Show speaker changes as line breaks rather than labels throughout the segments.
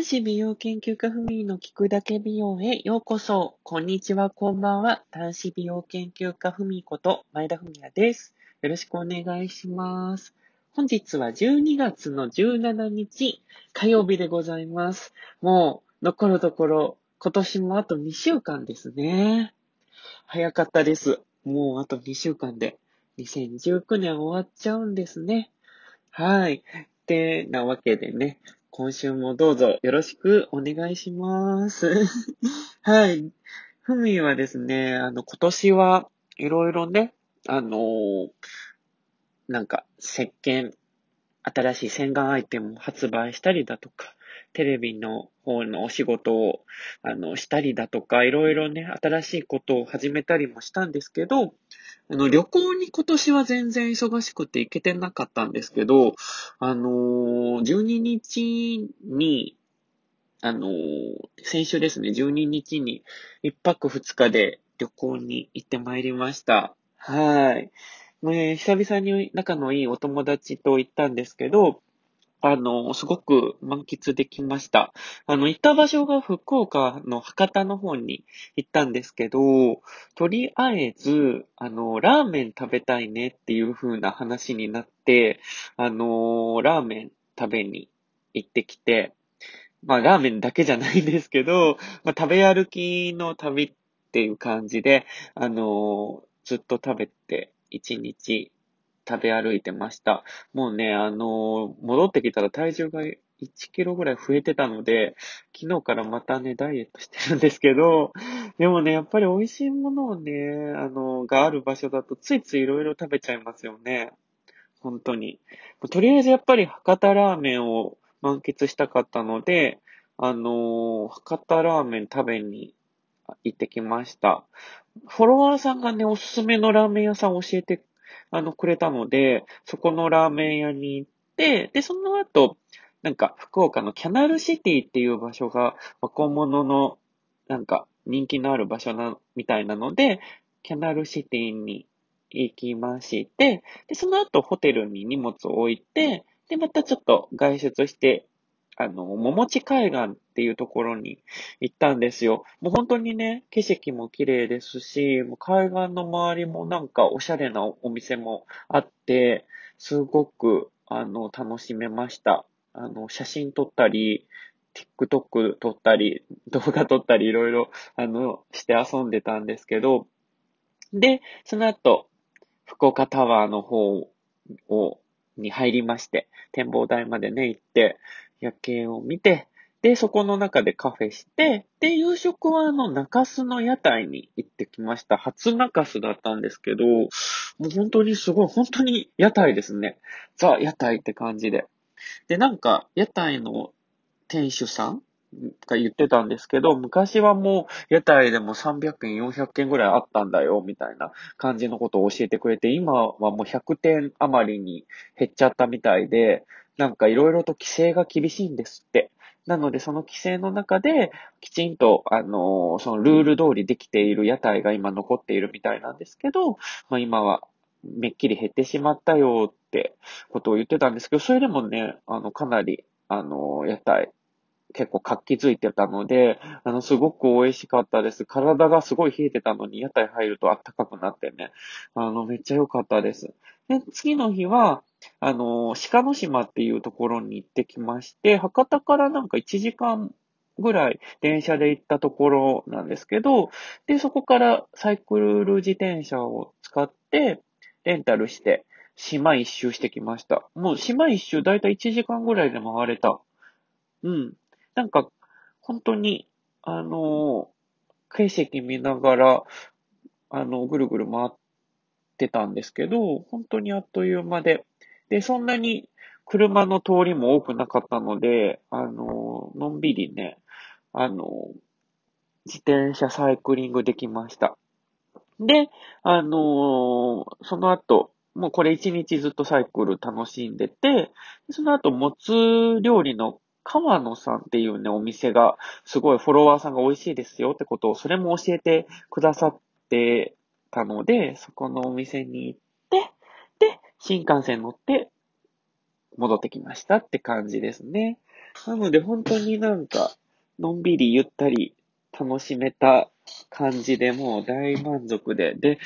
男子美容研究家ふみの聞くだけ美容へようこそ。こんにちは、こんばんは。男子美容研究家ふみこと前田文也です。よろしくお願いします。本日は12月の17日火曜日でございます。もう残るところ今年もあと2週間ですね。早かったです。もうあと2週間で2019年終わっちゃうんですね。はい。ってなわけでね、今週もどうぞよろしくお願いします。はい。ふみはですね、あの、今年はいろいろね、あのー、なんか、石鹸、新しい洗顔アイテムを発売したりだとか、テレビの方のお仕事を、あの、したりだとか、いろいろね、新しいことを始めたりもしたんですけど、あの、旅行に今年は全然忙しくて行けてなかったんですけど、あのー、12日に、あのー、先週ですね、12日に1泊2日で旅行に行ってまいりました。はい。ね、久々に仲のいいお友達と行ったんですけど、あの、すごく満喫できました。あの、行った場所が福岡の博多の方に行ったんですけど、とりあえず、あの、ラーメン食べたいねっていう風な話になって、あの、ラーメン食べに行ってきて、まあ、ラーメンだけじゃないんですけど、まあ、食べ歩きの旅っていう感じで、あの、ずっと食べて、一日食べ歩いてました。もうね、あの戻ってきたら体重が1キロぐらい増えてたので、昨日からまたね、ダイエットしてるんですけど、でもね、やっぱり美味しいものをね、あの、がある場所だとついついいろいろ食べちゃいますよね。本当に。とりあえずやっぱり博多ラーメンを満喫したかったので、あの博多ラーメン食べに行ってきました。フォロワーさんがね、おすすめのラーメン屋さん教えてあの、くれたので、そこのラーメン屋に行って、で、その後、なんか、福岡のキャナルシティっていう場所が、若者の、なんか、人気のある場所な、みたいなので、キャナルシティに行きまして、で、その後ホテルに荷物を置いて、で、またちょっと外出して、あの、桃地海岸っていうところに行ったんですよ。もう本当にね、景色も綺麗ですし、もう海岸の周りもなんかおしゃれなお店もあって、すごく、あの、楽しめました。あの、写真撮ったり、TikTok 撮ったり、動画撮ったり、いろいろ、あの、して遊んでたんですけど、で、その後、福岡タワーの方を、に入りまして、展望台までね、行って、夜景を見て、で、そこの中でカフェして、で、夕食はあの、中洲の屋台に行ってきました。初中洲だったんですけど、もう本当にすごい、本当に屋台ですね。ザ・屋台って感じで。で、なんか、屋台の店主さんが言ってたんですけど、昔はもう屋台でも300円、400件ぐらいあったんだよ、みたいな感じのことを教えてくれて、今はもう100点余りに減っちゃったみたいで、なんかいろいろと規制が厳しいんですって。なので、その規制の中で、きちんと、あの、そのルール通りできている屋台が今残っているみたいなんですけど、まあ今は、めっきり減ってしまったよってことを言ってたんですけど、それでもね、あの、かなり、あの、屋台、結構活気づいてたので、あの、すごく美味しかったです。体がすごい冷えてたのに、屋台入ると暖かくなってね、あの、めっちゃ良かったです。で、次の日は、あの、鹿の島っていうところに行ってきまして、博多からなんか1時間ぐらい電車で行ったところなんですけど、で、そこからサイクル自転車を使って、レンタルして、島一周してきました。もう島一周だいたい1時間ぐらいで回れた。うん。なんか、本当に、あの、景色見ながら、あの、ぐるぐる回ってたんですけど、本当にあっという間で、で、そんなに車の通りも多くなかったので、あの、のんびりね、あの、自転車サイクリングできました。で、あのその後、もうこれ一日ずっとサイクル楽しんでて、その後、もつ料理の川野さんっていうね、お店が、すごいフォロワーさんが美味しいですよってことを、それも教えてくださってたので、そこのお店に行って、新幹線乗って戻ってきましたって感じですね。なので本当になんか、のんびりゆったり楽しめた感じでもう大満足で。で、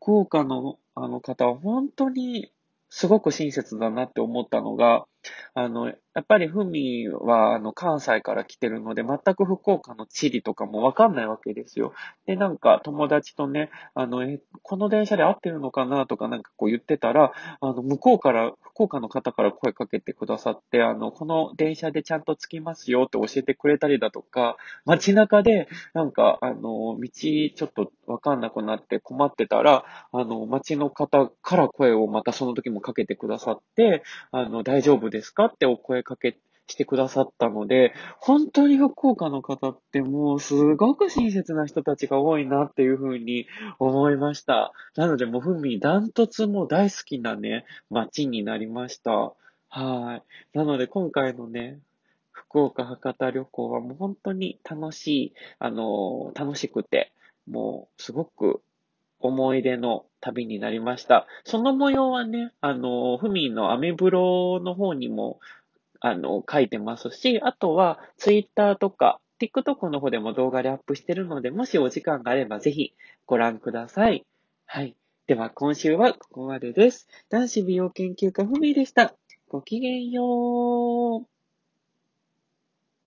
福岡のあの方は本当にすごく親切だなって思ったのが、あの、やっぱりふみは、あの、関西から来てるので、全く福岡の地理とかもわかんないわけですよ。で、なんか友達とね、あの、え、この電車で合ってるのかなとかなんかこう言ってたら、あの、向こうから、福岡の方から声かけてくださって、あの、この電車でちゃんと着きますよって教えてくれたりだとか、街中で、なんか、あの、道ちょっとわかんなくなって困ってたら、あの、街の方から声をまたその時もかけてくださって、あの、大丈夫ですか？ってお声かけしてくださったので、本当に福岡の方ってもうすごく親切な人たちが多いなっていうふうに思いました。なのでもうふみダントツも大好きなね、街になりました。はい。なので今回のね、福岡博多旅行はもう本当に楽しい、あの楽しくて、もうすごく思い出の旅になりました。その模様はね、あの、ふみのアメブロの方にも、あの、書いてますし、あとは、ツイッターとか、TikTok の方でも動画でアップしてるので、もしお時間があればぜひご覧ください。はい。では、今週はここまでです。男子美容研究家ふみでした。ごきげんよう。